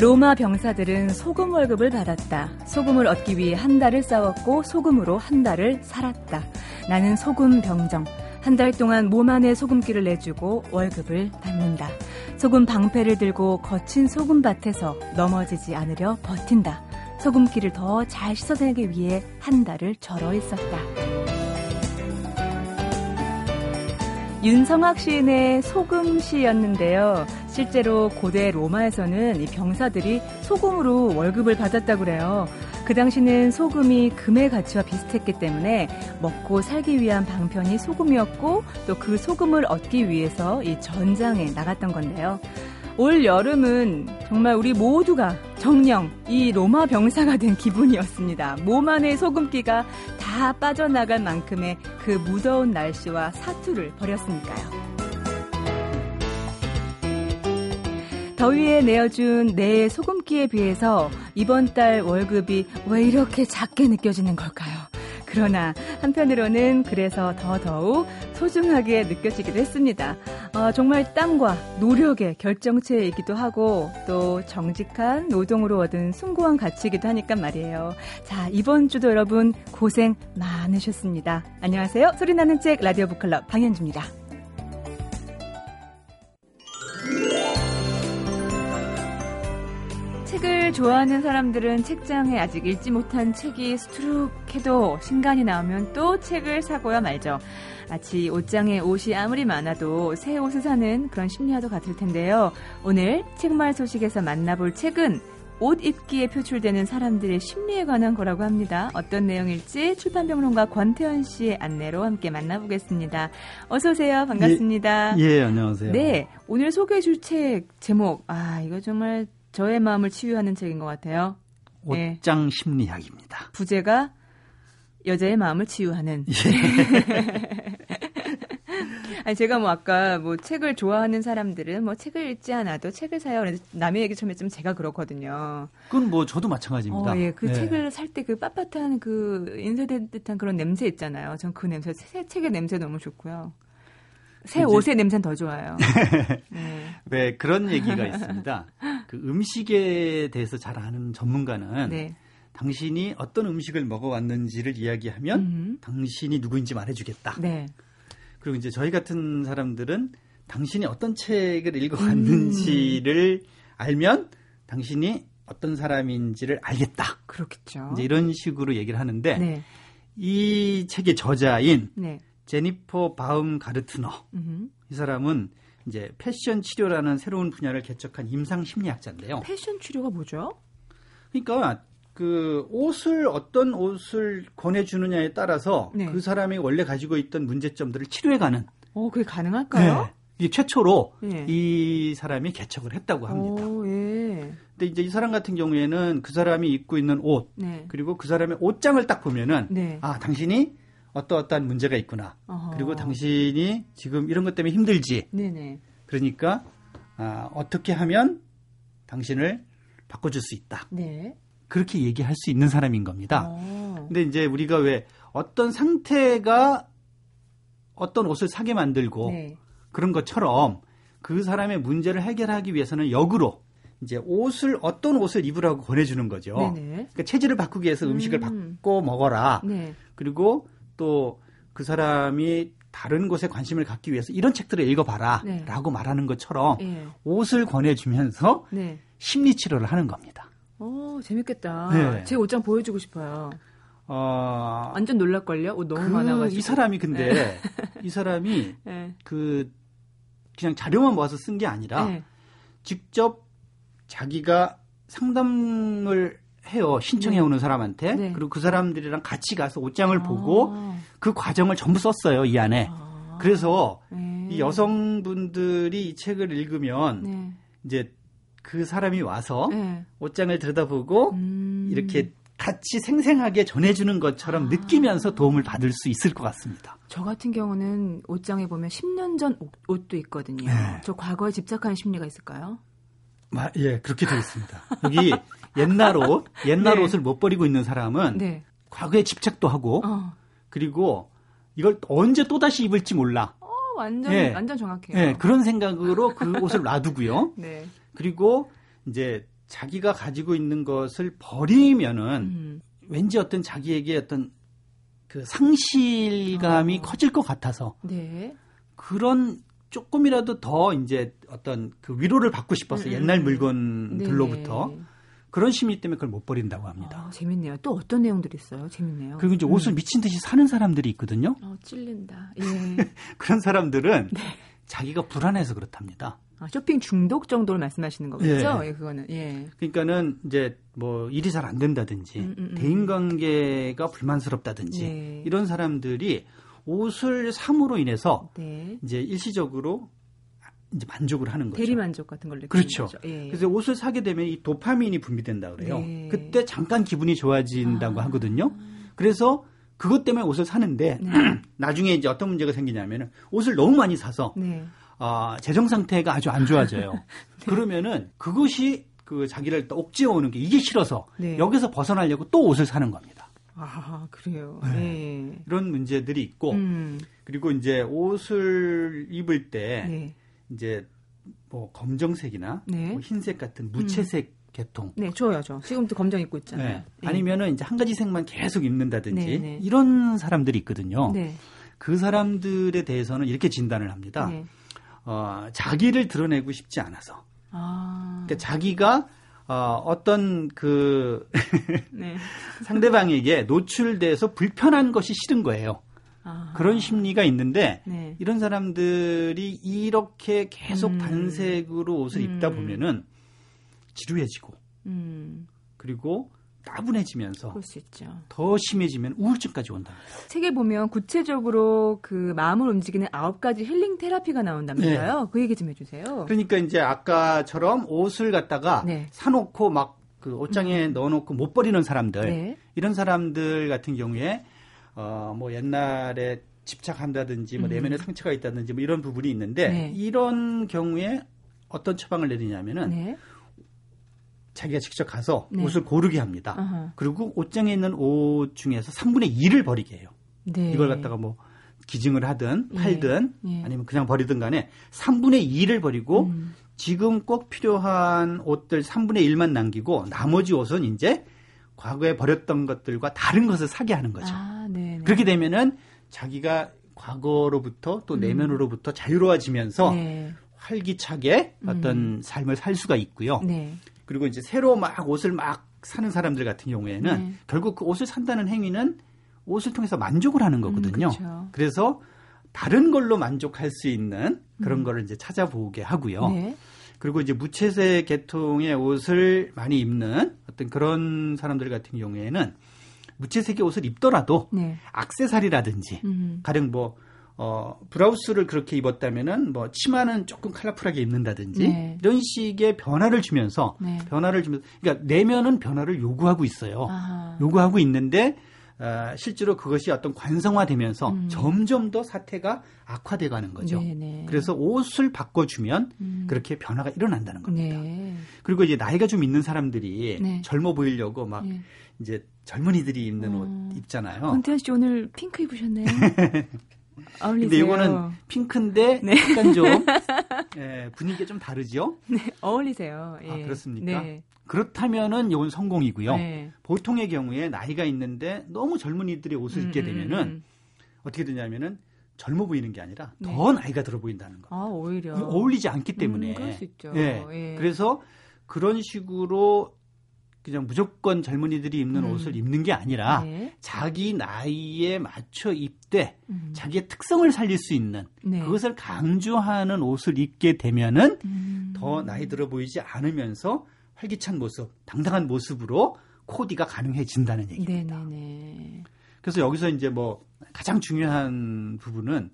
로마 병사들은 소금 월급을 받았다. 소금을 얻기 위해 한 달을 싸웠고 소금으로 한 달을 살았다. 나는 소금 병정. 한 달 동안 몸 안에 소금기를 내주고 월급을 받는다. 소금 방패를 들고 거친 소금밭에서 넘어지지 않으려 버틴다. 소금기를 더 잘 씻어내기 위해 한 달을 절어 있었다. 윤성학 시인의 소금시였는데요. 실제로 고대 로마에서는 이 병사들이 소금으로 월급을 받았다고 그래요. 그 당시는 소금이 금의 가치와 비슷했기 때문에 먹고 살기 위한 방편이 소금이었고 또 그 소금을 얻기 위해서 이 전장에 나갔던 건데요. 올 여름은 정말 우리 모두가 정령 이 로마 병사가 된 기분이었습니다. 몸 안의 소금기가 다 빠져나갈 만큼의 그 무더운 날씨와 사투를 벌였으니까요. 더위에 내어준 내 소금기에 비해서 이번 달 월급이 왜 이렇게 작게 느껴지는 걸까요? 그러나 한편으로는 그래서 더 더욱 소중하게 느껴지기도 했습니다. 어, 정말 땀과 노력의 결정체이기도 하고 또 정직한 노동으로 얻은 숭고한 가치이기도 하니까 말이에요. 자, 이번 주도 여러분 고생 많으셨습니다. 안녕하세요. 소리나는 책 라디오 북클럽 방현주입니다. 책을 좋아하는 사람들은 책장에 아직 읽지 못한 책이 수두룩해도 신간이 나오면 또 책을 사고야 말죠. 마치 옷장에 옷이 아무리 많아도 새 옷을 사는 그런 심리와도 같을 텐데요. 오늘 책말 소식에서 만나볼 책은 옷 입기에 표출되는 사람들의 심리에 관한 거라고 합니다. 어떤 내용일지 출판평론가 권태현 씨의 안내로 함께 만나보겠습니다. 어서 오세요. 반갑습니다. 예, 예 안녕하세요. 네, 오늘 소개해 줄 책 제목 아 이거 정말 저의 마음을 치유하는 책인 것 같아요. 옷장 네. 심리학입니다. 부제가 여자의 마음을 치유하는. 예. 아니 제가 뭐 아까 뭐 책을 좋아하는 사람들은 뭐 책을 읽지 않아도 책을 사요. 그래서 남의 얘기 처음 했지만 제가 그렇거든요. 그건 뭐 저도 마찬가지입니다. 어, 예, 그 네. 책을 살 때 그 빳빳한 그 인쇄된 듯한 그런 냄새 있잖아요. 전 그 냄새, 새 책의 냄새 너무 좋고요. 새 옷의 냄새는 더 좋아요. 네. 네, 그런 얘기가 있습니다. 그 음식에 대해서 잘 아는 전문가는 네. 당신이 어떤 음식을 먹어왔는지를 이야기하면 음. 당신이 누구인지 말해주겠다. 네. 그리고 이제 저희 같은 사람들은 당신이 어떤 책을 읽어왔는지를 음. 알면 당신이 어떤 사람인지를 알겠다. 그렇겠죠. 이제 이런 식으로 얘기를 하는데 네. 이 책의 저자인 네. 제니퍼 바움 가르트너 음흠. 이 사람은 이제 패션 치료라는 새로운 분야를 개척한 임상 심리학자인데요. 패션 치료가 뭐죠? 그러니까 그 옷을 어떤 옷을 권해주느냐에 따라서 네. 그 사람이 원래 가지고 있던 문제점들을 치료해가는. 어, 그게 가능할까요? 네. 이게 최초로 네. 이 사람이 개척을 했다고 합니다. 오, 예. 근데 이제 이 사람 같은 경우에는 그 사람이 입고 있는 옷 네. 그리고 그 사람의 옷장을 딱 보면은 네. 아 당신이 어떠어떠한 문제가 있구나. 어허. 그리고 당신이 지금 이런 것 때문에 힘들지. 네네. 그러니까 아, 어떻게 하면 당신을 바꿔줄 수 있다. 네. 그렇게 얘기할 수 있는 사람인 겁니다. 오. 어. 근데 이제 우리가 왜 어떤 상태가 어떤 옷을 사게 만들고 네. 그런 것처럼 그 사람의 문제를 해결하기 위해서는 역으로 이제 옷을 어떤 옷을 입으라고 권해주는 거죠. 그러니까 체질을 바꾸기 위해서 음식을 음. 바꿔 먹어라. 네. 그리고 또 그 사람이 다른 곳에 관심을 갖기 위해서 이런 책들을 읽어봐라 네. 라고 말하는 것처럼 네. 옷을 권해주면서 네. 심리 치료를 하는 겁니다. 오, 재밌겠다. 네. 제 옷장 보여주고 싶어요. 어... 완전 놀랄걸요? 옷 너무 그, 많아가지고. 이 사람이 근데, 네. 이 사람이 네. 그, 그냥 자료만 모아서 쓴 게 아니라 직접 자기가 상담을 해요. 신청해 네. 오는 사람한테. 네. 그리고 그 사람들이랑 같이 가서 옷장을 아. 보고 그 과정을 전부 썼어요, 이 안에. 아. 그래서 네. 이 여성분들이 이 책을 읽으면 네. 이제 그 사람이 와서 네. 옷장을 들여다보고 음. 이렇게 같이 생생하게 전해주는 것처럼 아. 느끼면서 도움을 받을 수 있을 것 같습니다. 저 같은 경우는 옷장에 보면 10년 전 옷, 도 있거든요. 네. 저 과거에 집착하는 심리가 있을까요? 마, 예, 그렇게 되어 있습니다. 여기 옛날 옷, 옛날 네. 옷을 못 버리고 있는 사람은 네. 과거에 집착도 하고 어. 그리고 이걸 언제 또 다시 입을지 몰라. 어, 완전 예. 완전 정확해요. 예, 그런 생각으로 그 옷을 놔두고요. 네. 그리고 이제 자기가 가지고 있는 것을 버리면은 음. 왠지 어떤 자기에게 어떤 그 상실감이 어. 커질 것 같아서 네. 그런 조금이라도 더 이제 어떤 그 위로를 받고 싶어서 음. 옛날 물건들로부터 네. 그런 심리 때문에 그걸 못 버린다고 합니다. 아, 재밌네요. 또 어떤 내용들이 있어요? 재밌네요. 그리고 이제 옷을 음. 미친 듯이 사는 사람들이 있거든요. 어, 찔린다. 예. 그런 사람들은 네. 자기가 불안해서 그렇답니다. 아, 쇼핑 중독 정도를 말씀하시는 거겠죠? 예. 예, 그거는. 예. 그러니까는 이제 뭐 일이 잘 안 된다든지 음, 음, 음. 대인 관계가 불만스럽다든지 네. 이런 사람들이 옷을 삼으로 인해서 네. 이제 일시적으로 이제 만족을 하는 거죠. 대리 만족 같은 걸 그렇죠. 예. 그래서 옷을 사게 되면 이 도파민이 분비된다 그래요. 네. 그때 잠깐 기분이 좋아진다고 아. 하거든요. 그래서 그것 때문에 옷을 사는데 네. 나중에 이제 어떤 문제가 생기냐면은 옷을 너무 많이 사서 네. 어, 재정 상태가 아주 안 좋아져요. 네. 그러면은 그것이 그 자기를 또 억지어 오는 게 이게 싫어서 네. 여기서 벗어나려고 또 옷을 사는 겁니다. 아, 그래요. 네. 네. 이런 문제들이 있고, 음. 그리고 이제 옷을 입을 때, 네. 이제 뭐 검정색이나 네. 뭐 흰색 같은 무채색 음. 계통. 네, 좋아요, 저. 지금도 검정 입고 있잖아요. 네. 네. 아니면은 이제 한 가지 색만 계속 입는다든지 네, 네. 이런 사람들이 있거든요. 네. 그 사람들에 대해서는 이렇게 진단을 합니다. 네. 어, 자기를 드러내고 싶지 않아서. 아. 그러니까 자기가 어, 어떤 그 네. 상대방에게 노출돼서 불편한 것이 싫은 거예요. 아. 그런 심리가 있는데 네. 이런 사람들이 이렇게 계속 음. 단색으로 옷을 음. 입다 보면은 지루해지고 음. 그리고 따분해지면서 더 심해지면 우울증까지 온다. 책에 보면 구체적으로 그 마음을 움직이는 아홉 가지 힐링 테라피가 나온다면서요. 네. 그 얘기 좀 해주세요. 그러니까 이제 아까처럼 옷을 갖다가 네. 사놓고 막 그 옷장에 음. 넣어놓고 못 버리는 사람들 네. 이런 사람들 같은 경우에 어뭐 옛날에 집착한다든지 뭐 음. 내면에 상처가 있다든지 뭐 이런 부분이 있는데 네. 이런 경우에 어떤 처방을 내리냐면은 네. 자기가 직접 가서 네. 옷을 고르게 합니다. 아하. 그리고 옷장에 있는 옷 중에서 3분의 2를 버리게 해요. 네. 이걸 갖다가 뭐 기증을 하든 예. 팔든 예. 아니면 그냥 버리든 간에 3분의 2를 버리고 음. 지금 꼭 필요한 옷들 3분의 1만 남기고 나머지 옷은 이제 과거에 버렸던 것들과 다른 것을 사게 하는 거죠. 아, 네, 네. 그렇게 되면은 자기가 과거로부터 또 음. 내면으로부터 자유로워지면서 네. 활기차게 어떤 음. 삶을 살 수가 있고요. 네. 그리고 이제 새로 막 옷을 막 사는 사람들 같은 경우에는 네. 결국 그 옷을 산다는 행위는 옷을 통해서 만족을 하는 거거든요. 음, 그렇죠. 그래서 다른 걸로 만족할 수 있는 그런 음. 거를 이제 찾아보게 하고요. 네. 그리고 이제 무채색 계통의 옷을 많이 입는 어떤 그런 사람들 같은 경우에는 무채색의 옷을 입더라도 네. 악세사리라든지 음. 가령 뭐 어, 브라우스를 그렇게 입었다면은 뭐 치마는 조금 컬러풀하게 입는다든지 네. 이런 식의 변화를 주면서 네. 변화를 주면서 그러니까 내면은 변화를 요구하고 있어요. 아하. 요구하고 있는데 어, 실제로 그것이 어떤 관성화되면서 음. 점점 더 사태가 악화돼 가는 거죠. 네네. 네. 그래서 옷을 바꿔주면 음. 그렇게 변화가 일어난다는 겁니다. 네. 그리고 이제 나이가 좀 있는 사람들이 네. 젊어 보이려고 막 네. 이제 젊은이들이 입는 어. 옷 입잖아요. 권태현 씨 오늘 핑크 입으셨네요. 어울리세요. 근데 이거는 핑크인데 네. 약간 좀 예, 분위기가 좀 다르죠? 네, 어울리세요. 예. 아, 그렇습니까? 네. 그렇다면은 이건 성공이고요. 네. 보통의 경우에 나이가 있는데 너무 젊은이들이 옷을 음, 입게 음, 되면은 음. 어떻게 되냐면은 젊어 보이는 게 아니라 네. 더 나이가 들어 보인다는 거. 아, 오히려 어울리지 않기 때문에. 음, 그럴 수 있죠. 예. 예. 그래서 그런 식으로 그냥 무조건 젊은이들이 입는 음. 옷을 입는 게 아니라 네. 자기 나이에 맞춰 입되 음. 자기의 특성을 살릴 수 있는 네. 그것을 강조하는 옷을 입게 되면은 음. 더 나이 들어 보이지 않으면서 활기찬 모습, 당당한 모습으로 코디가 가능해진다는 얘기입니다. 네네네. 그래서 여기서 이제 뭐 가장 중요한 부분은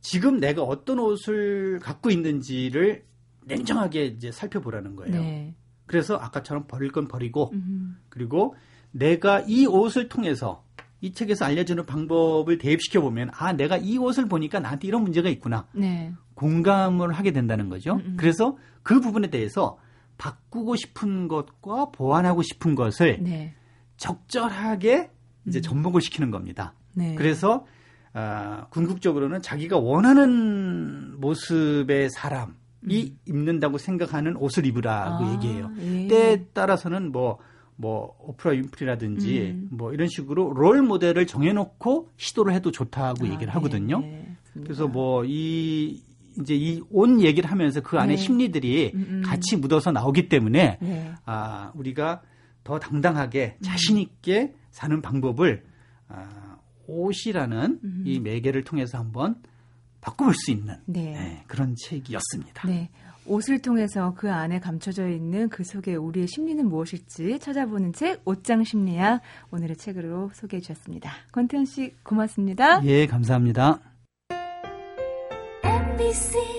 지금 내가 어떤 옷을 갖고 있는지를 냉정하게 이제 살펴보라는 거예요. 네. 그래서 아까처럼 버릴 건 버리고 음. 그리고 내가 이 옷을 통해서 이 책에서 알려주는 방법을 대입시켜 보면 아 내가 이 옷을 보니까 나한테 이런 문제가 있구나 네. 공감을 하게 된다는 거죠. 음음. 음. 그래서 그 부분에 대해서 바꾸고 싶은 것과 보완하고 싶은 것을 네. 적절하게 이제 음. 접목을 시키는 겁니다. 네. 그래서 어, 궁극적으로는 자기가 원하는 모습의 사람 음. 입는다고 생각하는 옷을 입으라고 아, 얘기해요. 예. 때에 따라서는 뭐뭐 오프라 윈프리라든지 음. 뭐 이런 식으로 롤 모델을 정해놓고 시도를 해도 좋다고 아, 얘기를 하거든요. 네, 네. 그래서 뭐 이 이제 이 온 얘기를 하면서 그 안에 네. 심리들이 음, 음. 같이 묻어서 나오기 때문에 네. 아 우리가 더 당당하게 음. 자신 있게 사는 방법을 아, 옷이라는 음. 이 매개를 통해서 한번 바꿔볼 수 있는 네. 네, 그런 책이었습니다. 네. 옷을 통해서 그 안에 감춰져 있는 그 속에 우리의 심리는 무엇일지 찾아보는 책 옷장 심리학 오늘의 책으로 소개해 주셨습니다. 권태현 씨 고맙습니다. 예, 감사합니다. MBC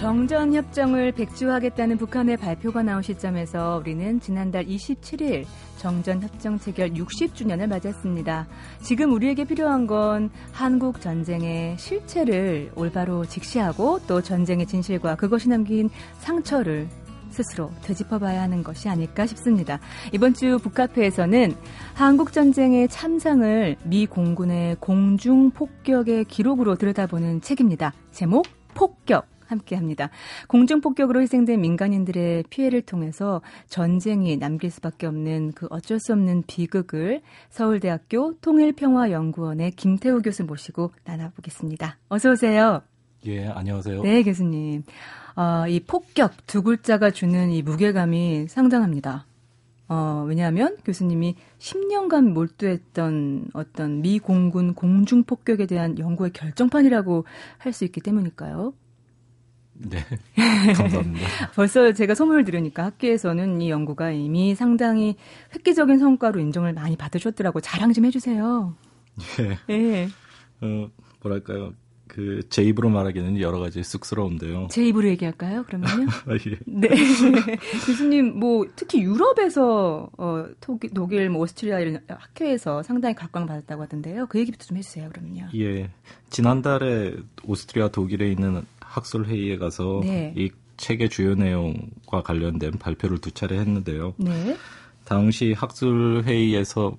정전협정을 백지화하겠다는 북한의 발표가 나온 시점에서 우리는 지난달 27일 정전협정 체결 60주년을 맞았습니다. 지금 우리에게 필요한 건 한국 전쟁의 실체를 올바로 직시하고 또 전쟁의 진실과 그것이 남긴 상처를 스스로 되짚어봐야 하는 것이 아닐까 싶습니다. 이번 주 북카페에서는 한국전쟁의 참상을 미 공군의 공중 폭격의 기록으로 들여다보는 책입니다. 제목 폭격. 함께 합니다. 공중폭격으로 희생된 민간인들의 피해를 통해서 전쟁이 남길 수밖에 없는 그 어쩔 수 없는 비극을 서울대학교 통일평화연구원의 김태우 교수 모시고 나눠보겠습니다. 어서 오세요. 예, 안녕하세요. 네, 교수님. 어, 이 폭격 두 글자가 주는 이 무게감이 상당합니다. 어, 왜냐하면 교수님이 10년간 몰두했던 어떤 미 공군 공중 폭격에 대한 연구의 결정판이라고 할 수 있기 때문일까요? 네. 감사합니다. 벌써 제가 소문을 들으니까 학교에서는 이 연구가 이미 상당히 획기적인 성과로 인정을 많이 받으셨더라고 자랑 좀 해주세요. 예. 예. 어, 뭐랄까요. 그, 제 입으로 말하기는 여러 가지 쑥스러운데요. 제 입으로 얘기할까요, 그러면요? 아, 예. 네. 교수님, 뭐, 특히 유럽에서, 어, 독일, 독일 뭐, 오스트리아 이런 학교에서 상당히 각광받았다고 하던데요. 그 얘기부터 좀 해주세요, 그러면요. 예. 지난달에 오스트리아, 독일에 있는 학술 회의에 가서 네. 이 책의 주요 내용과 관련된 발표를 두 차례 했는데요. 네. 당시 학술 회의에서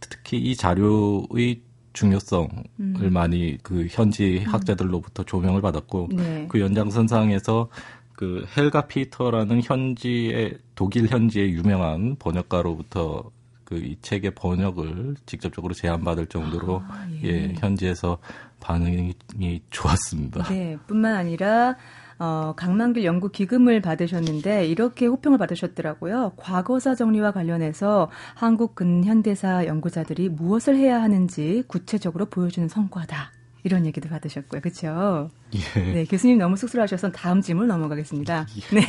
특히 이 자료의 중요성을 음. 많이 그 현지 음. 학자들로부터 조명을 받았고 네. 그 연장선상에서 그 헬가 피터라는 현지의 독일 현지의 유명한 번역가로부터 그 이 책의 번역을 직접적으로 제안받을 정도로 아, 예. 예 현지에서 반응이 좋았습니다. 네, 뿐만 아니라 어, 강만길 연구 기금을 받으셨는데 이렇게 호평을 받으셨더라고요. 과거사 정리와 관련해서 한국 근현대사 연구자들이 무엇을 해야 하는지 구체적으로 보여주는 성과다. 이런 얘기도 받으셨고요. 그렇죠? 예. 네, 교수님 너무 쑥스러워하셔서 다음 질문 넘어가겠습니다. 예. 네.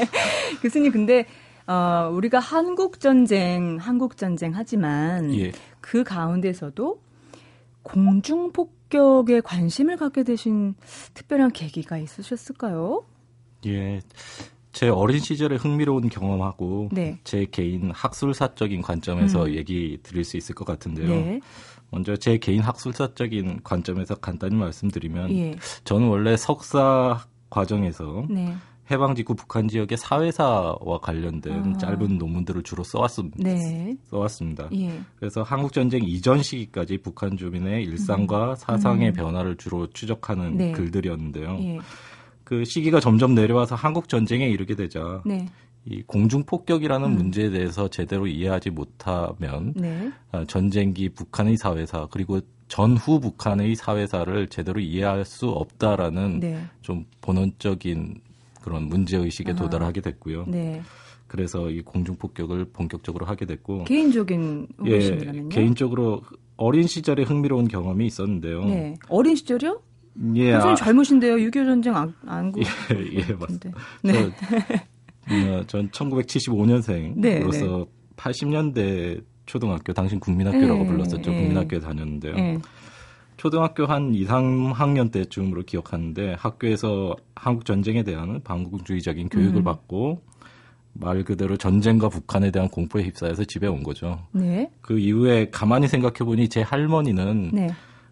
교수님 근데 어, 우리가 한국 전쟁, 한국 전쟁 하지만 예. 그 가운데서도 공중 폭 격에 관심을 갖게 되신 특별한 계기가 있으셨을까요? 예. 제 어린 시절에 흥미로운 경험하고 네. 제 개인 학술사적인 관점에서 음. 얘기 드릴 수 있을 것 같은데요. 네. 먼저 제 개인 학술사적인 관점에서 간단히 말씀드리면 예. 저는 원래 석사 과정에서 네. 해방 직후 북한 지역의 사회사와 관련된 아. 짧은 논문들을 주로 써왔습니다. 네. 써왔습니다. 예. 그래서 한국 전쟁 이전 시기까지 북한 주민의 일상과 음. 사상의 음. 변화를 주로 추적하는 네. 글들이었는데요. 예. 그 시기가 점점 내려와서 한국 전쟁에 이르게 되자 네. 이 공중 폭격이라는 음. 문제에 대해서 제대로 이해하지 못하면 네. 아, 전쟁기 북한의 사회사 그리고 전후 북한의 사회사를 제대로 이해할 수 없다라는 네. 좀 본원적인 그런 문제 의식에 도달하게 됐고요. 네. 그래서 이 공중 폭격을 본격적으로 하게 됐고 개인적인 예, 개인적으로 어린 시절에 흥미로운 경험이 있었는데요. 네. 어린 시절이요? 예. 선생님 젊으신데요. 6.25 전쟁 안, 안 예, 예, 맞습니다. 네. 어, 전 1975년생으로서 네, 네. 80년대 초등학교 당신 국민학교라고 네, 불렀었죠. 네. 국민학교에 다녔는데요. 네. 초등학교 한 2, 3학년 때쯤으로 기억하는데 학교에서 한국 전쟁에 대한 반국주의적인 교육을 음. 받고 말 그대로 전쟁과 북한에 대한 공포에 휩싸여서 집에 온 거죠. 네. 그 이후에 가만히 생각해 보니 제 할머니는 네.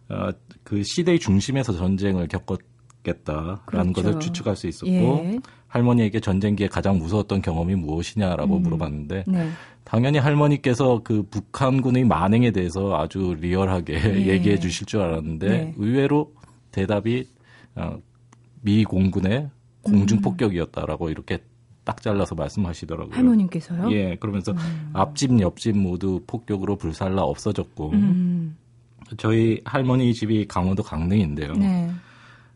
어, 그 시대의 중심에서 전쟁을 겪었기 있겠다라는 그렇죠. 것을 추측할 수 있었고 예. 할머니에게 전쟁기에 가장 무서웠던 경험이 무엇이냐라고 음. 물어봤는데 네. 당연히 할머니께서 그 북한군의 만행에 대해서 아주 리얼하게 예. 얘기해 주실 줄 알았는데 네. 의외로 대답이 어, 미 공군의 공중 폭격이었다라고 음. 이렇게 딱 잘라서 말씀하시더라고요. 할머님께서요? 예, 그러면서 음. 앞집 옆집 모두 폭격으로 불살라 없어졌고 음. 저희 할머니 집이 강원도 강릉인데요. 네.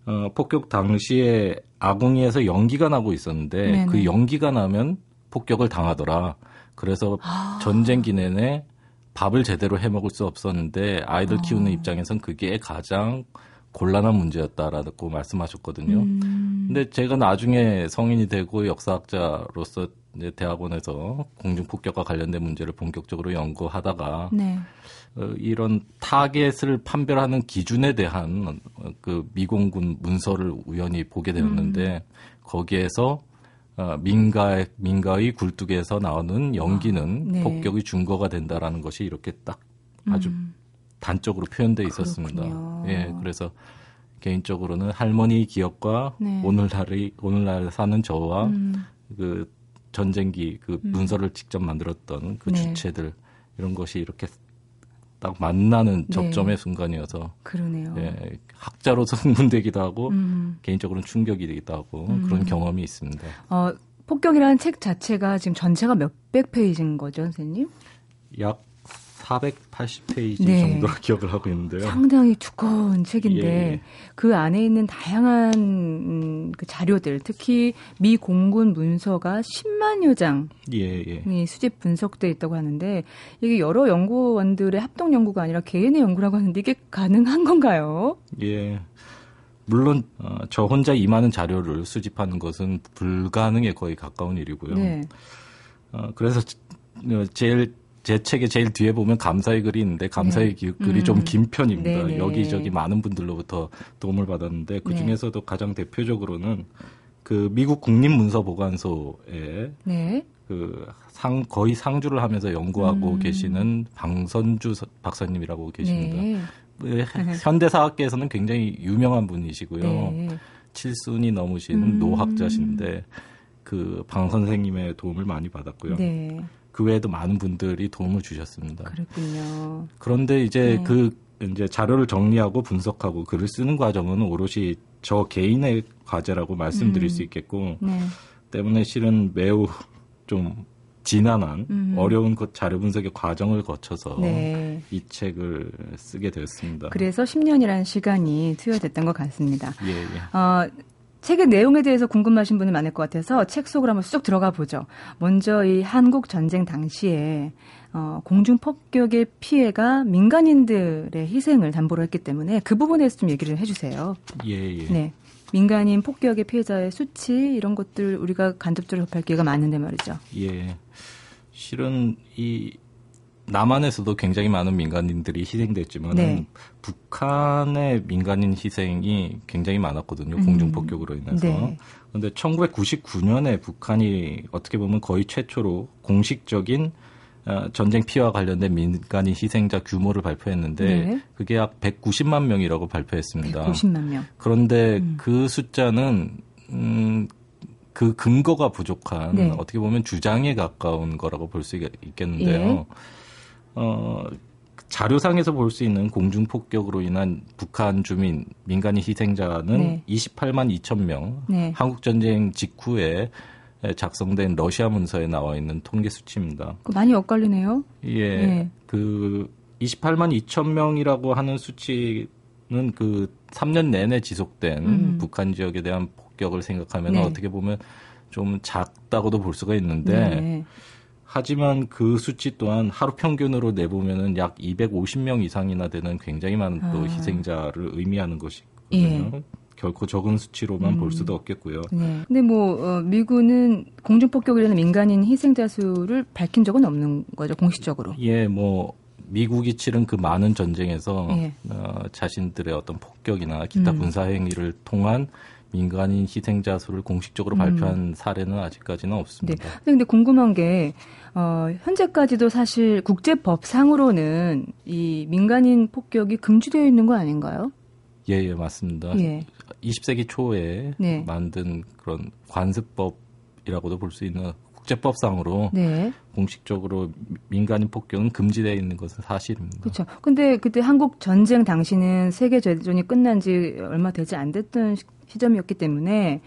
어, 폭격 당시에 아궁이에서 연기가 나고 있었는데 네네. 그 연기가 나면 폭격을 당하더라. 그래서 아. 전쟁기 내내 밥을 제대로 해 먹을 수 없었는데 아이들 아. 키우는 입장에선 그게 가장 곤란한 문제였다라고 말씀하셨거든요. 음. 근데 제가 나중에 성인이 되고 역사학자로서 이제 대학원에서 공중폭격과 관련된 문제를 본격적으로 연구하다가 네. 어, 이런 타겟을 판별하는 기준에 대한 그 미공군 문서를 우연히 보게 되었는데 음. 거기에서 어, 민가의 민가의 굴뚝에서 나오는 연기는 아, 네. 폭격의 준거가 된다라는 것이 이렇게 딱 아주 음. 단적으로 표현돼 있었습니다. 그렇군요. 예, 그래서 개인적으로는 할머니 기억과 네. 오늘날의 오늘날 사는 저와 음. 그 전쟁기 그 음. 문서를 직접 만들었던 그 네. 주체들 이런 것이 이렇게 딱 만나는 네. 접점의 순간이어서 그러네요. 예, 학자로서 흥분되기도 하고 음. 개인적으로는 충격이 되기도 하고 음. 그런 경험이 있습니다. 어, 폭격이라는 책 자체가 지금 전체가 몇백 페이지인 거죠, 선생님? 약 480페이지 네. 정도로 기억을 하고 있는데요. 상당히 두꺼운 책인데 예. 그 안에 있는 다양한 음, 그 자료들, 특히 미 공군 문서가 10만여 장이 예, 예. 수집 분석돼 있다고 하는데 이게 여러 연구원들의 합동 연구가 아니라 개인의 연구라고 하는데 이게 가능한 건가요? 예. 물론 어, 저 혼자 이 많은 자료를 수집하는 것은 불가능에 거의 가까운 일이고요. 네. 어, 그래서 제일 제 책의 제일 뒤에 보면 감사의 글이 있는데 감사의 네. 글이 음. 좀긴 편입니다. 네네. 여기저기 많은 분들로부터 도움을 받았는데 그 네. 중에서도 네. 가장 대표적으로는 그 미국 국립문서보관소에 네. 그상 거의 상주를 하면서 연구하고 음. 계시는 방선주 박사님이라고 계십니다. 네. 그 현대사학계에서는 굉장히 유명한 분이시고요. 네. 칠순이 넘으신 음. 노학자신데 그 방 선생님의 도움을 많이 받았고요. 네. 그 외에도 많은 분들이 도움을 주셨습니다. 그렇군요. 그런데 이제 네. 그 이제 자료를 정리하고 분석하고 글을 쓰는 과정은 오롯이 저 개인의 과제라고 말씀드릴 음. 수 있겠고 네. 때문에 실은 매우 좀 지난한 음. 어려운 그 자료 분석의 과정을 거쳐서 네. 이 책을 쓰게 되었습니다. 그래서 10년이라는 시간이 투여됐던 것 같습니다. 예, 예. 어, 책의 내용에 대해서 궁금하신 분이 많을 것 같아서 책 속으로 한번 쑥 들어가 보죠. 먼저 이 한국 전쟁 당시에 어, 공중 폭격의 피해가 민간인들의 희생을 담보로 했기 때문에 그 부분에 대해서 좀 얘기를 해주세요. 예, 예. 네. 민간인 폭격의 피해자의 수치 이런 것들 우리가 간접적으로 접할 기회가 많은데 말이죠. 예. 실은 이 남한에서도 굉장히 많은 민간인들이 희생됐지만 네. 북한의 민간인 희생이 굉장히 많았거든요. 음. 공중폭격으로 인해서. 네. 그런데 1999년에 북한이 어떻게 보면 거의 최초로 공식적인 어, 전쟁 피해와 관련된 민간인 희생자 규모를 발표했는데 네. 그게 약 190만 명이라고 발표했습니다. 190만 명. 그런데 음. 그 숫자는 음, 그 근거가 부족한 네. 어떻게 보면 주장에 가까운 거라고 볼 수 있겠는데요. 예. 어, 자료상에서 볼 수 있는 공중 폭격으로 인한 북한 주민 민간인 희생자는 네. 28만 2천 명. 네. 한국 전쟁 직후에 작성된 러시아 문서에 나와 있는 통계 수치입니다. 많이 엇갈리네요. 예. 네. 그 28만 2천 명이라고 하는 수치는 그 3년 내내 지속된 음. 북한 지역에 대한 폭격을 생각하면 네. 어떻게 보면 좀 작다고도 볼 수가 있는데 네. 하지만 그 수치 또한 하루 평균으로 내보면은 약 250명 이상이나 되는 굉장히 많은 또 아. 희생자를 의미하는 것이거든요. 예. 결코 적은 수치로만 음. 볼 수도 없겠고요. 네. 근데 뭐 어, 미군은 공중 폭격이라는 민간인 희생자 수를 밝힌 적은 없는 거죠, 공식적으로. 예, 뭐 미국이 치른 그 많은 전쟁에서 예. 어, 자신들의 어떤 폭격이나 기타 음. 군사 행위를 통한 민간인 희생자 수를 공식적으로 음. 발표한 사례는 아직까지는 없습니다. 네. 근데 궁금한 게 어, 현재까지도 사실 국제법상으로는 이 민간인 폭격이 금지되어 있는 거 아닌가요? 예, 예, 맞습니다. 예. 20세기 초에 네. 만든 그런 관습법이라고도 볼 수 있는 국제법상으로 네. 공식적으로 민간인 폭격은 금지되어 있는 것은 사실입니다. 그렇죠. 근데 그때 한국 전쟁 당시는 세계 대전이 끝난 지 얼마 되지 안 됐던 시점이었기 때문에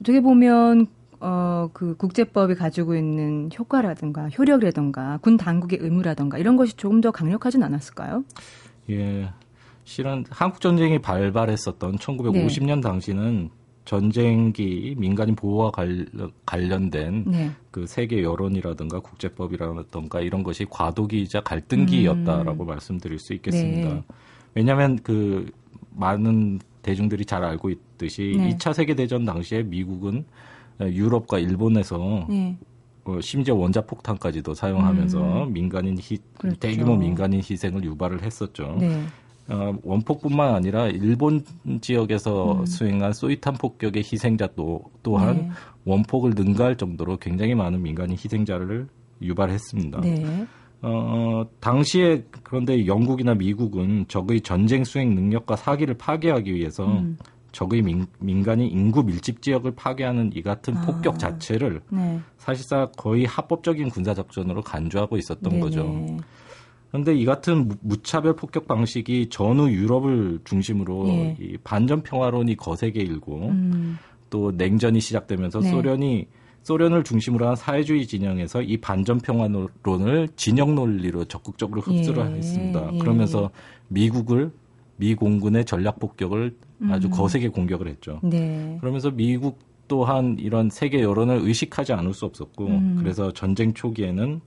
어떻게 보면 어, 그 국제법이 가지고 있는 효과라든가 효력이라든가 군 당국의 의무라든가 이런 것이 조금 더 강력하진 않았을까요? 예. 실은 한국 전쟁이 발발했었던 1950년 네. 당시는 전쟁기 민간인 보호와 관련, 된 네. 그 세계 여론이라든가 국제법이라든가 이런 것이 과도기이자 갈등기였다라고 음. 말씀드릴 수 있겠습니다. 네. 왜냐하면 그 많은 대중들이 잘 알고 있듯이 네. 2차 세계 대전 당시에 미국은 유럽과 일본에서 네. 어, 심지어 원자폭탄까지도 사용하면서 음. 민간인 희, 그렇죠. 대규모 민간인 희생을 유발을 했었죠. 네. 어, 원폭뿐만 아니라 일본 지역에서 음. 수행한 소이탄 폭격의 희생자도 또한 네. 원폭을 능가할 정도로 굉장히 많은 민간인 희생자를 유발했습니다. 네. 어, 당시에 그런데 영국이나 미국은 적의 전쟁 수행 능력과 사기를 파괴하기 위해서 음. 적의 민, 민간인 인구 밀집 지역을 파괴하는 이 같은 아. 폭격 자체를 네. 사실상 거의 합법적인 군사 작전으로 간주하고 있었던 네네. 거죠. 그런데 이 같은 무차별 폭격 방식이 전후 유럽을 중심으로 예. 이 반전 평화론이 거세게 일고 음. 또 냉전이 시작되면서 네. 소련이 소련을 중심으로 한 사회주의 진영에서 이 반전 평화론을 진영 논리로 적극적으로 흡수를 예. 했습니다. 예. 그러면서 미국을 미 공군의 전략 폭격을 아주 음. 거세게 공격을 했죠. 네. 그러면서 미국 또한 이런 세계 여론을 의식하지 않을 수 없었고 음. 그래서 전쟁 초기에는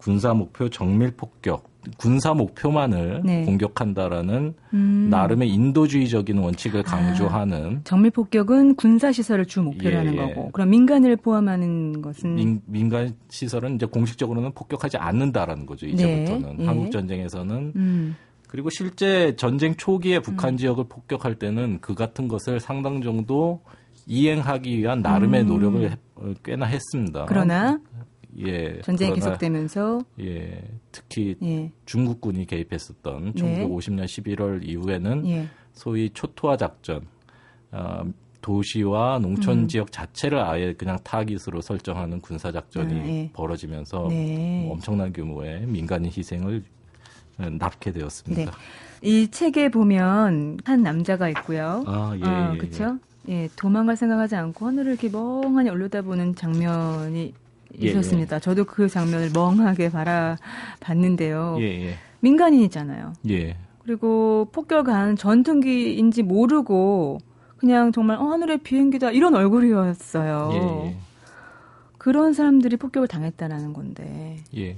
군사 목표 정밀 폭격, 군사 목표만을 네. 공격한다라는 음. 나름의 인도주의적인 원칙을 강조하는 아, 정밀 폭격은 군사 시설을 주 목표로 예, 예. 거고 그럼 민간을 포함하는 것은 민, 간 시설은 이제 공식적으로는 폭격하지 않는다라는 거죠 이제부터는 네. 예. 한국 전쟁에서는 음. 그리고 실제 전쟁 초기에 북한 음. 지역을 폭격할 때는 그 같은 것을 상당 정도 이행하기 위한 나름의 음. 노력을 꽤나 했습니다. 그러나 예, 전쟁이 계속되면서 예, 특히 예. 중국군이 개입했었던 1950년 11월 이후에는 예. 소위 초토화 작전, 어, 도시와 농촌 음. 지역 자체를 아예 그냥 타깃으로 설정하는 군사 작전이 아, 예. 벌어지면서 네. 엄청난 규모의 민간인 희생을 낳게 되었습니다. 네. 이 책에 보면 한 남자가 있고요. 아, 예, 어, 예, 그렇죠? 예, 도망갈 생각하지 않고 하늘을 이렇게 멍하니 올려다보는 장면이 예, 있었습니다. 예. 저도 그 장면을 멍하게 바라봤는데요. 예, 예. 민간인이잖아요. 예. 그리고 폭격한 전투기인지 모르고 그냥 정말 어, 하늘의 비행기다 이런 얼굴이었어요. 예, 그런 사람들이 폭격을 당했다라는 건데. 예.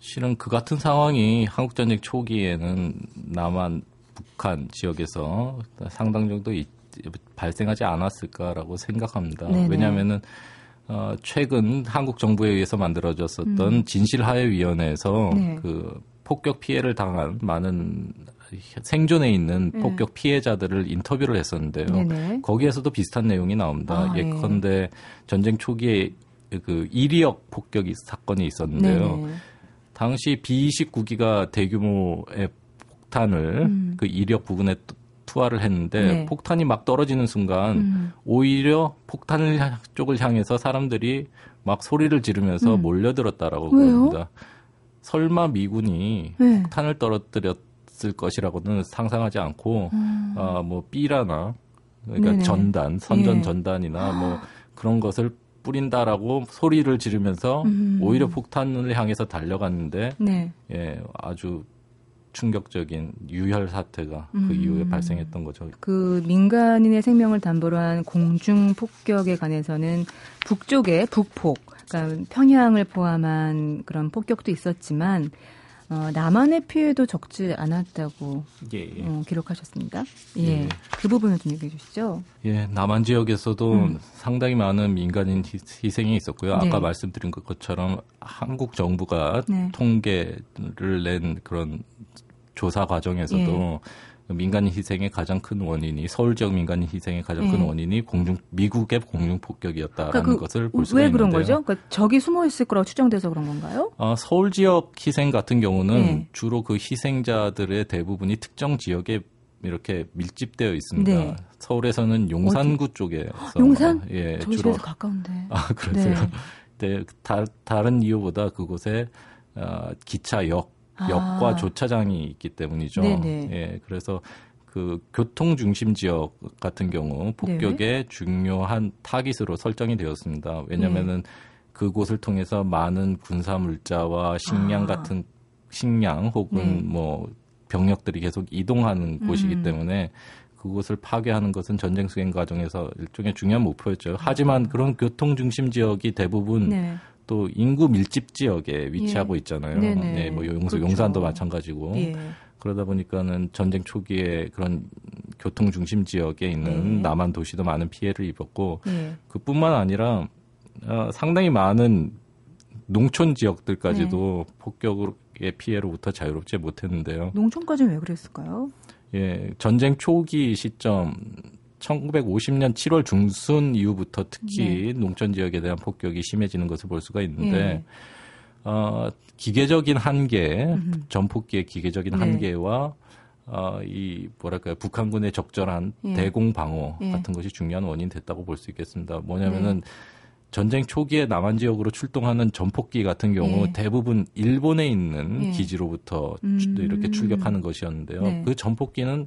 실은 그 같은 상황이 한국 전쟁 초기에는 남한, 북한 지역에서 상당 정도 발생하지 않았을까라고 생각합니다. 네네. 왜냐하면은 어, 최근 한국 정부에 의해서 만들어졌었던 음. 진실하해위원회에서 네. 그 폭격 피해를 당한 많은 생존해 있는 네. 폭격 피해자들을 인터뷰를 했었는데요. 네네. 거기에서도 비슷한 내용이 나옵니다. 아, 네. 예컨대 네. 전쟁 초기에 그 이리역 폭격이 사건이 있었는데요. 네네. 당시 B29기가 대규모의 폭탄을 음. 그 이력 부근에 투하를 했는데 네. 폭탄이 막 떨어지는 순간 음. 오히려 폭탄을 쪽을 향해서 사람들이 막 소리를 지르면서 음. 몰려들었다라고 그럽니다. 설마 미군이 네. 폭탄을 떨어뜨렸을 것이라고는 상상하지 않고 음. 아뭐 B라나 그러니까 네네. 전단, 선전 예. 전단이나 뭐 그런 것을 뿌린다라고 소리를 지르면서 음. 오히려 폭탄을 향해서 달려갔는데 네. 예 아주 충격적인 유혈 사태가 그 음. 이후에 발생했던 거죠. 그 민간인의 생명을 담보로 한 공중 폭격에 관해서는 북쪽에 북폭, 그러니까 평양을 포함한 그런 폭격도 있었지만 어, 남한의 피해도 적지 않았다고 예, 예. 어, 기록하셨습니다. 예. 예. 그 부분을 좀 얘기해 주시죠. 예, 남한 지역에서도 음. 상당히 많은 민간인 희생이 있었고요. 네. 아까 말씀드린 것처럼 한국 정부가 네. 통계를 낸 그런 조사 과정에서도 예. 민간인 희생의 가장 큰 원인이 서울 지역 민간인 희생의 가장 큰 네. 원인이 공중 미국의 공중 폭격이었다라는 그러니까 그, 것을 볼 수가 있는데요. 왜 그런 거죠? 그러니까 적이 숨어 있을 거라고 추정돼서 그런 건가요? 어, 서울 지역 희생 같은 경우는 네. 주로 그 희생자들의 대부분이 특정 지역에 이렇게 밀집되어 있습니다. 네. 서울에서는 용산구 어디? 쪽에 용산? 예, 주로 가까운데. 아 그러세요. 네. 네. 다, 다른 이유보다 그곳에 어, 기차역 역과 아. 조차장이 있기 때문이죠. 네네. 예, 그래서 그 교통 중심 지역 같은 경우 폭격의 네. 중요한 타깃으로 설정이 되었습니다. 왜냐면은 네. 그곳을 통해서 많은 군사 물자와 식량 아. 같은 식량 혹은 네. 뭐 병력들이 계속 이동하는 곳이기 음. 때문에 그곳을 파괴하는 것은 전쟁 수행 과정에서 일종의 중요한 목표였죠. 하지만 아. 그런 교통 중심 지역이 대부분 네. 또 인구 밀집 지역에 위치하고 예. 있잖아요. 네네. 네, 뭐 용서, 그렇죠. 용산도 마찬가지고. 예. 그러다 보니까는 전쟁 초기에 그런 교통 중심 지역에 있는 네. 남한 도시도 많은 피해를 입었고 네. 그뿐만 아니라 어, 상당히 많은 농촌 지역들까지도 네. 폭격의 피해로부터 자유롭지 못했는데요. 농촌까지는 왜 그랬을까요? 예, 전쟁 초기 시점 1950년 7월 중순 이후부터 특히 네. 농촌 지역에 대한 폭격이 심해지는 것을 볼 수가 있는데 네. 어, 기계적인 한계, 음흠. 전폭기의 기계적인 네. 한계와 어, 이 뭐랄까요 북한군의 적절한 예. 대공 방어 예. 같은 것이 중요한 원인 됐다고 볼 수 있겠습니다. 뭐냐면은 네. 전쟁 초기에 남한 지역으로 출동하는 전폭기 같은 경우 예. 대부분 일본에 있는 예. 기지로부터 음. 이렇게 출격하는 것이었는데요. 네. 그 전폭기는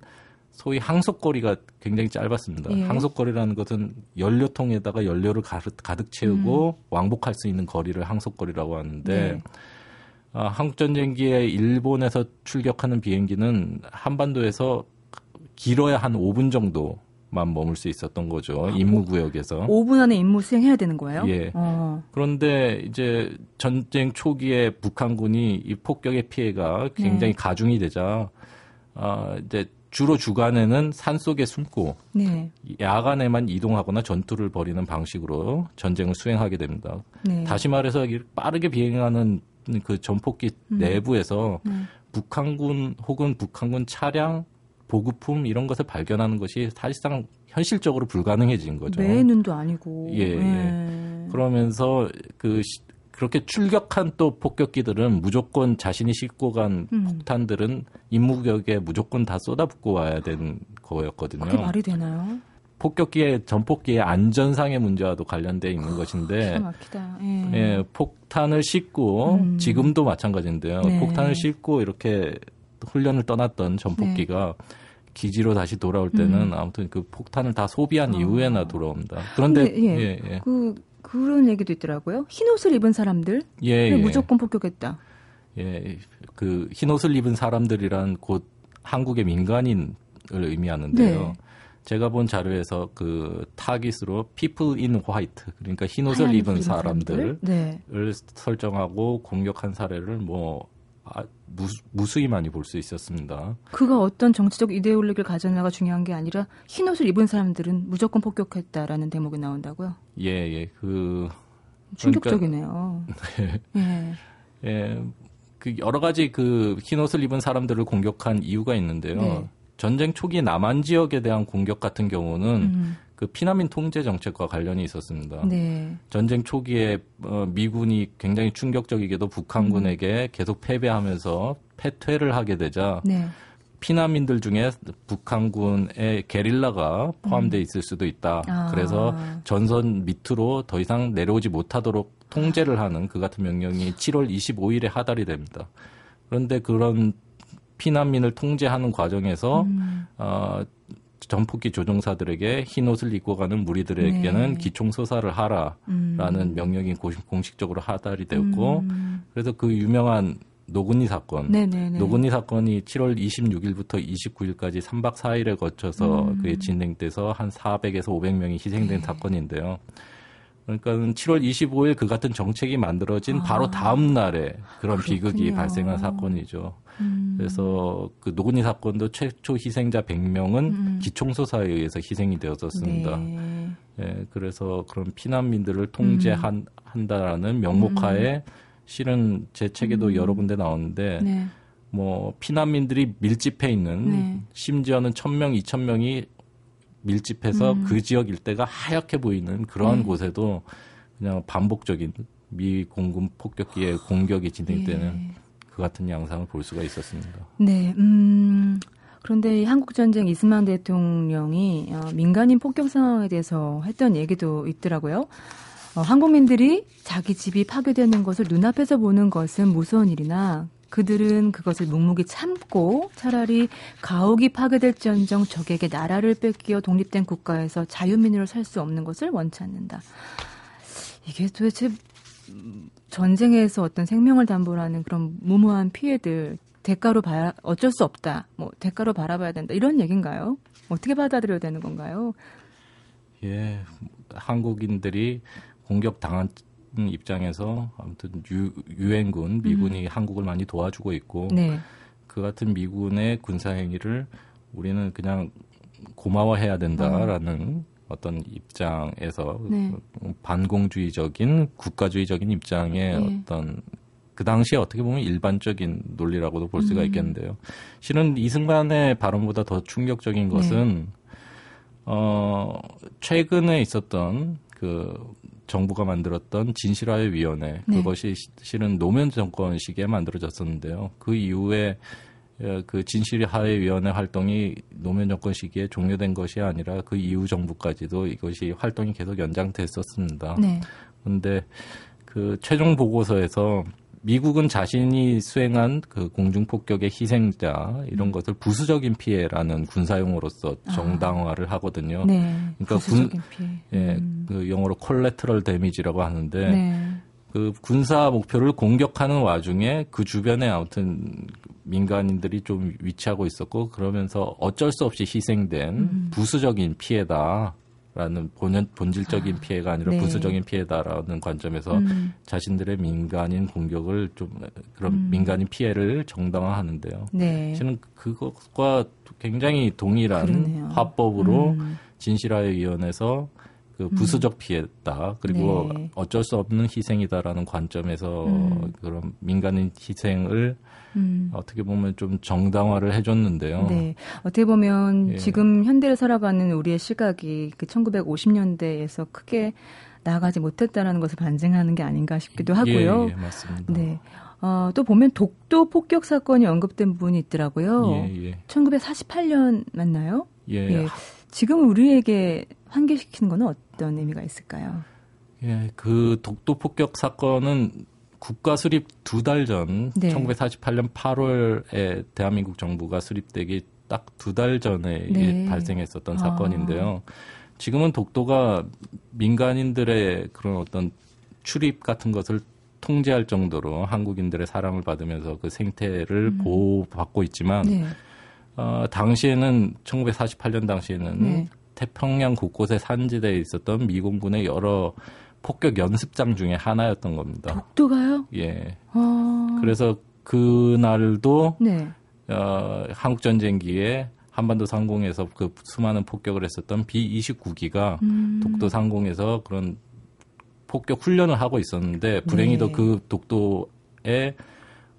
소위 항속거리가 굉장히 짧았습니다. 예. 항속거리라는 것은 연료통에다가 연료를 가득, 채우고 음. 왕복할 수 있는 거리를 항속거리라고 하는데 네. 아, 한국전쟁기에 일본에서 출격하는 비행기는 한반도에서 길어야 한 5분 정도 만 머물 수 있었던 거죠. 아, 임무 구역에서. 5분 안에 임무 수행해야 되는 거예요? 예. 어. 그런데 이제 전쟁 초기에 북한군이 이 폭격의 피해가 굉장히 네. 가중이 되자 아, 이제 주로 주간에는 산 속에 숨고 네. 야간에만 이동하거나 전투를 벌이는 방식으로 전쟁을 수행하게 됩니다. 네. 다시 말해서 빠르게 비행하는 그 전폭기 음. 내부에서 네. 북한군 혹은 북한군 차량 보급품 이런 것을 발견하는 것이 사실상 현실적으로 불가능해진 거죠. 매 눈도 아니고. 예, 예. 네. 그러면서 그 그렇게 출격한 또 폭격기들은 무조건 자신이 싣고 간 음. 폭탄들은 임무격에 무조건 다 쏟아붓고 와야 되는 거였거든요. 그게 말이 되나요? 폭격기의 전폭기의 안전상의 문제와도 관련돼 있는 것인데, 예. 예. 폭탄을 싣고 음. 지금도 마찬가지인데요. 네. 폭탄을 싣고 이렇게 훈련을 떠났던 전폭기가 네. 기지로 다시 돌아올 때는 음. 아무튼 그 폭탄을 다 소비한 어. 이후에나 돌아옵니다. 그런데 근데, 예, 예, 예. 그 그런 얘기도 있더라고요. 흰 옷을 입은 사람들 예, 예. 무조건 폭격했다. 예, 그 흰 옷을 입은 사람들이란 곧 한국의 민간인을 의미하는데요. 네. 제가 본 자료에서 그 타깃으로 people in white 그러니까 흰 옷을 입은 사람들을 네. 설정하고 공격한 사례를 뭐 아, 무수, 히 많이 볼 수 있었습니다. 그가 어떤 정치적 이데올로기를 가졌나가 중요한 게 아니라 흰 옷을 입은 사람들은 무조건 폭격했다라는 대목이 나온다고요? 예, 예. 그 충격적이네요. 그러니까, 네. 예. 예. 그 여러 가지 그 흰 옷을 입은 사람들을 공격한 이유가 있는데요. 네. 전쟁 초기 남한 지역에 대한 공격 같은 경우는 음. 그 피난민 통제 정책과 관련이 있었습니다. 네. 전쟁 초기에 어, 미군이 굉장히 충격적이게도 북한군에게 음. 계속 패배하면서 패퇴를 하게 되자 네. 피난민들 중에 북한군의 게릴라가 포함돼 음. 있을 수도 있다. 아. 그래서 전선 밑으로 더 이상 내려오지 못하도록 통제를 하는 그 같은 명령이 7월 25일에 하달이 됩니다. 그런데 그런 피난민을 통제하는 과정에서 음. 어, 전폭기 조종사들에게 흰 옷을 입고 가는 무리들에게는 네. 기총 소사를 하라라는 음. 명령이 공식적으로 하달이 되었고 음. 그래서 그 유명한 노근니 사건, 네네네. 노근니 사건이 7월 26일부터 29일까지 3박 4일에 거쳐서 음. 그게 진행돼서 한 400에서 500명이 희생된 네. 사건인데요. 그러니까 7월 25일 그 같은 정책이 만들어진 아. 바로 다음 날에 그런 그렇군요. 비극이 발생한 사건이죠. 음. 그래서 그 노근이 사건도 최초 희생자 100명은 음. 기총소사에 의해서 희생이 되었었습니다. 네. 예, 그래서 그런 피난민들을 통제한다라는 음. 명목하에 음. 실은 제 책에도 음. 여러 군데 나오는데 네. 뭐 피난민들이 밀집해 있는 네. 심지어는 1000명, 2000명이 밀집해서 음. 그 지역 일대가 하얗게 보이는 그러한 네. 곳에도 그냥 반복적인 미 공군 폭격기의 공격이 진행되는 예. 그 같은 양상을 볼 수가 있었습니다. 네, 음, 그런데 이 한국 전쟁 이스만 대통령이 어, 민간인 폭격 상황에 대해서 했던 얘기도 있더라고요. 어, 한국민들이 자기 집이 파괴되는 것을 눈앞에서 보는 것은 무서운 일이나 그들은 그것을 묵묵히 참고 차라리 가옥이 파괴될지언정 적에게 나라를 뺏기어 독립된 국가에서 자유민으로 살 수 없는 것을 원치 않는다. 이게 도대체 전쟁에서 어떤 생명을 담보로 하는 그런 무모한 피해들 대가로 봐 어쩔 수 없다. 뭐 대가로 바라봐야 된다. 이런 얘기인가요? 어떻게 받아들여야 되는 건가요? 예. 한국인들이 공격 당한 입장에서 아무튼 유, 유엔군 미군이 음. 한국을 많이 도와주고 있고 네. 그 같은 미군의 군사 행위를 우리는 그냥 고마워해야 된다라는 어. 어떤 입장에서 네. 반공주의적인 국가주의적인 입장의 네. 어떤 그 당시에 어떻게 보면 일반적인 논리라고도 볼 수가 음. 있겠는데요. 실은 이승만의 발언보다 더 충격적인 네. 것은 어 최근에 있었던 그 정부가 만들었던 진실화의 위원회 네. 그것이 실은 노무현 정권 시기에 만들어졌었는데요. 그 이후에 어, 그 진실화의 위원회 활동이 노무현 정권 시기에 종료된 것이 아니라 그 이후 정부까지도 이것이 활동이 계속 연장됐었습니다. 네. 그런데 그 최종 보고서에서 미국은 자신이 수행한 그 공중 폭격의 희생자 이런 음. 것을 부수적인 피해라는 군사용어로서 아. 정당화를 아. 하거든요. 네. 그러니까 군, 피해. 예, 음. 그 영어로 콜레트럴 데미지라고 하는데 네. 그 군사 목표를 공격하는 와중에 그 주변에 아무튼 민간인들이 좀 위치하고 있었고 그러면서 어쩔 수 없이 희생된 음. 부수적인 피해다. 라는 본, 본질적인 아, 피해가 아니라 네. 부수적인 피해다라는 관점에서 음. 자신들의 민간인 공격을 좀 그런 음. 민간인 피해를 정당화하는데요. 네. 저는 그것과 굉장히 동일한 그러네요. 화법으로 음. 진실화의 위원회에서 그 부수적 피해다 그리고 네. 어쩔 수 없는 희생이다라는 관점에서 음. 그런 민간인 희생을 음. 어떻게 보면 좀 정당화를 해줬는데요. 네. 어떻게 보면 예. 지금 현대를 살아가는 우리의 시각이 그 1950년대에서 크게 나아가지 못했다라는 것을 반증하는 게 아닌가 싶기도 하고요. 예, 예, 맞습니다. 네. 어, 또 보면 독도 폭격 사건이 언급된 부분이 있더라고요. 예, 예. 1948년 맞나요? 예. 예. 지금 우리에게 환기시키는 것은 어떤 의미가 있을까요? 예, 그 독도 폭격 사건은 국가 수립 두 달 전, 네. 1948년 8월에 대한민국 정부가 수립되기 딱 두 달 전에 네. 발생했었던 아. 사건인데요. 지금은 독도가 민간인들의 그런 어떤 출입 같은 것을 통제할 정도로 한국인들의 사랑을 받으면서 그 생태를 음. 보호받고 있지만 네. 어, 당시에는 1948년 당시에는 네. 태평양 곳곳에 산지대에 있었던 미공군의 여러 폭격 연습장 중에 하나였던 겁니다. 독도가요? 예. 아... 그래서 그날도 네. 어, 한국 전쟁기에 한반도 상공에서 그 수많은 폭격을 했었던 B29기가 음... 독도 상공에서 그런 폭격 훈련을 하고 있었는데 불행히도 네. 그 독도에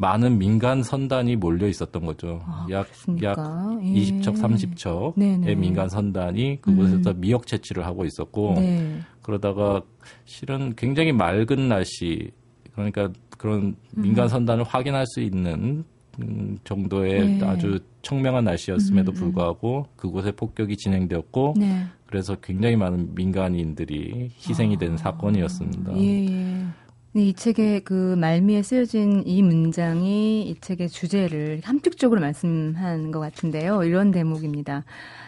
많은 민간 선단이 몰려 있었던 거죠. 아, 약, 약 예. 20척, 30척의 네네. 민간 선단이 그곳에서 음. 미역 채취를 하고 있었고, 네. 그러다가 실은 굉장히 맑은 날씨, 그러니까 그런 민간 음. 선단을 음. 확인할 수 있는 음, 정도의 네. 아주 청명한 날씨였음에도 음, 음. 불구하고 그곳에 폭격이 진행되었고, 네. 그래서 굉장히 많은 민간인들이 희생이 된 아, 사건이었습니다. 예, 예. 네, 이 책의 그 말미에 쓰여진 이 문장이 이 책의 주제를 함축적으로 말씀한 것 같은데요. 이런 대목입니다.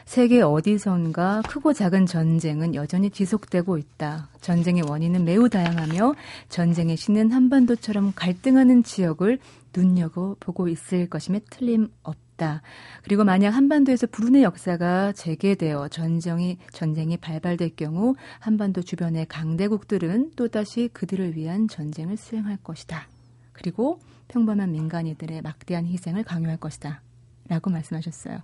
세계 어디선가 크고 작은 전쟁은 여전히 지속되고 있다. 전쟁의 원인은 매우 다양하며 전쟁의 신은 한반도처럼 갈등하는 지역을 눈여겨보고 있을 것임에 틀림없다. 있다. 그리고 만약 한반도에서 불운의 역사가 재개되어 전쟁이 전쟁이 발발될 경우 한반도 주변의 강대국들은 또다시 그들을 위한 전쟁을 수행할 것이다. 그리고 평범한 민간인들의 막대한 희생을 강요할 것이다. 라고 말씀하셨어요.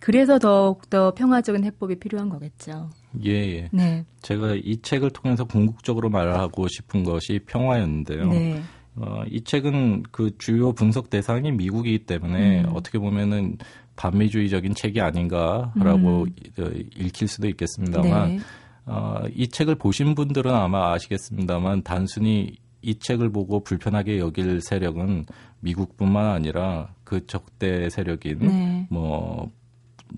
그래서 더욱더 평화적인 해법이 필요한 거겠죠. 예, 예. 네. 제가 이 책을 통해서 궁극적으로 말하고 싶은 것이 평화였는데요. 네. 어, 이 책은 그 주요 분석 대상이 미국이기 때문에 음. 어떻게 보면은 반미주의적인 책이 아닌가라고 음. 어, 읽힐 수도 있겠습니다만 네. 어, 이 책을 보신 분들은 아마 아시겠습니다만 단순히 이 책을 보고 불편하게 여길 세력은 미국뿐만 아니라 그 적대 세력인 네. 뭐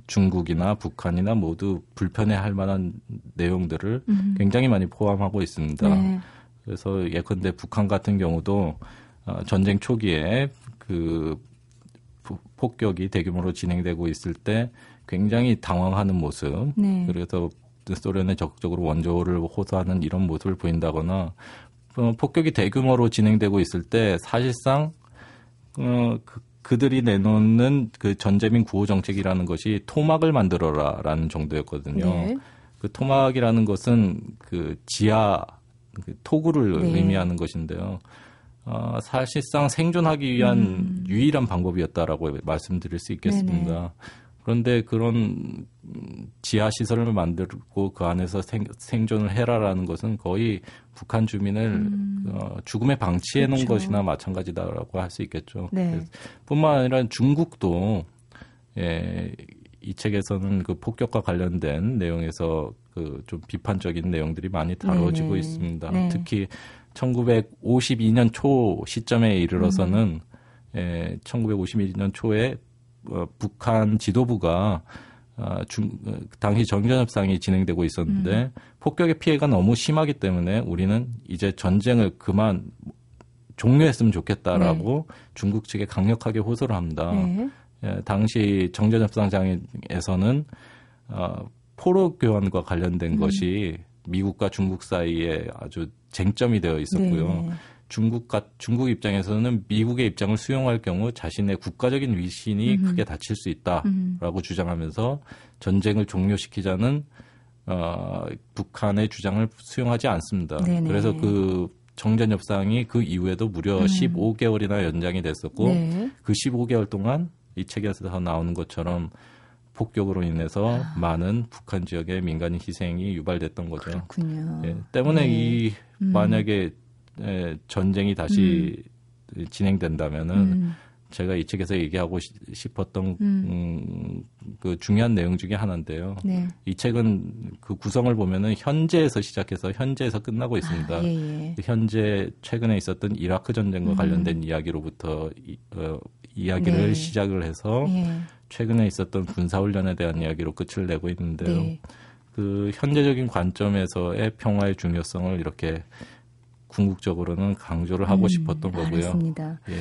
중국이나 북한이나 모두 불편해할 만한 내용들을 음. 굉장히 많이 포함하고 있습니다. 네. 그래서 예컨대 북한 같은 경우도 어, 전쟁 초기에 그 폭격이 대규모로 진행되고 있을 때 굉장히 당황하는 모습. 네. 그래서 소련에 적극적으로 원조를 호소하는 이런 모습을 보인다거나 어, 폭격이 대규모로 진행되고 있을 때 사실상 어, 그, 그들이 내놓는 그 전재민 구호 정책이라는 것이 토막을 만들어라라는 정도였거든요. 네. 그 토막이라는 것은 그 지하 그 토구를 네. 의미하는 것인데요. 어, 사실상 생존하기 위한 음. 유일한 방법이었다라고 말씀드릴 수 있겠습니다. 네네. 그런데 그런 지하 시설을 만들고 그 안에서 생, 생존을 해라라는 것은 거의 북한 주민을 음. 어, 죽음에 방치해 놓은 그렇죠. 것이나 마찬가지다라고 할 수 있겠죠. 네. 뿐만 아니라 중국도 예, 이 책에서는 그 폭격과 관련된 내용에서 그 좀 비판적인 내용들이 많이 다뤄지고 네 있습니다. 네. 특히 1952년 초 시점에 이르러서는 음. 예, 1952년 초에 어, 북한 지도부가 어, 중, 어, 당시 정전협상이 진행되고 있었는데 음. 폭격의 피해가 너무 심하기 때문에 우리는 이제 전쟁을 그만 종료했으면 좋겠다라고 네. 중국 측에 강력하게 호소를 합니다. 네. 예, 당시 정전협상장에서는 어, 포로 교환과 관련된 음. 것이 미국과 중국 사이에 아주 쟁점이 되어 있었고요. 네. 중국과 중국 입장에서는 미국의 입장을 수용할 경우 자신의 국가적인 위신이 음 크게 다칠 수 있다라고 음 주장하면서 전쟁을 종료시키자는 어, 북한의 주장을 수용하지 않습니다. 네네. 그래서 그 정전 협상이 그 이후에도 무려 음. 15개월이나 연장이 됐었고 네. 그 15개월 동안 이 책에서 나오는 것처럼 폭격으로 인해서 아. 많은 북한 지역의 민간인 희생이 유발됐던 거죠. 그렇군요. 예, 때문에 네. 이 음. 만약에 에, 전쟁이 다시 음. 진행된다면은 음. 제가 이 책에서 얘기하고 싶었던 음. 음, 그 중요한 내용 중에 하나인데요. 네. 이 책은 그 구성을 보면은 현재에서 시작해서 현재에서 끝나고 있습니다. 아, 예, 예. 현재 최근에 있었던 이라크 전쟁과 음. 관련된 이야기로부터 이, 어, 이야기를 네. 시작을 해서 예. 최근에 있었던 군사훈련에 대한 이야기로 끝을 내고 있는데요. 네. 그 현재적인 관점에서의 평화의 중요성을 이렇게 궁극적으로는 강조를 하고 음, 싶었던 거고요. 알겠습니다. 예.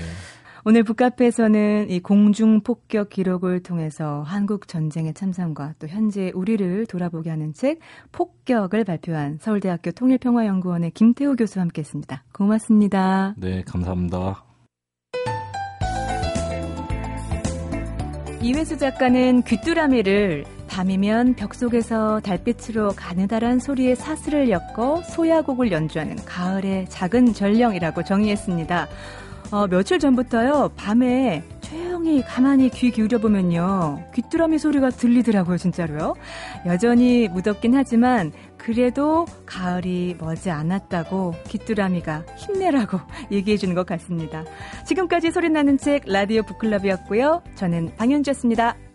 오늘 북카페에서는 이 공중 폭격 기록을 통해서 한국 전쟁의 참상과 또 현재 우리를 돌아보게 하는 책 폭격을 발표한 서울대학교 통일평화연구원의 김태우 교수와 함께했습니다. 고맙습니다. 네, 감사합니다. 이회수 작가는 귀뚜라미를 밤이면 벽 속에서 달빛으로 가느다란 소리의 사슬을 엮어 소야곡을 연주하는 가을의 작은 전령이라고 정의했습니다. 어, 며칠 전부터요, 밤에 조용히 가만히 귀 기울여보면요, 귀뚜라미 소리가 들리더라고요, 진짜로요. 여전히 무덥긴 하지만, 그래도 가을이 머지 않았다고 귀뚜라미가 힘내라고 얘기해 주는 것 같습니다. 지금까지 소리나는 책 라디오 북클럽이었고요. 저는 방현주였습니다.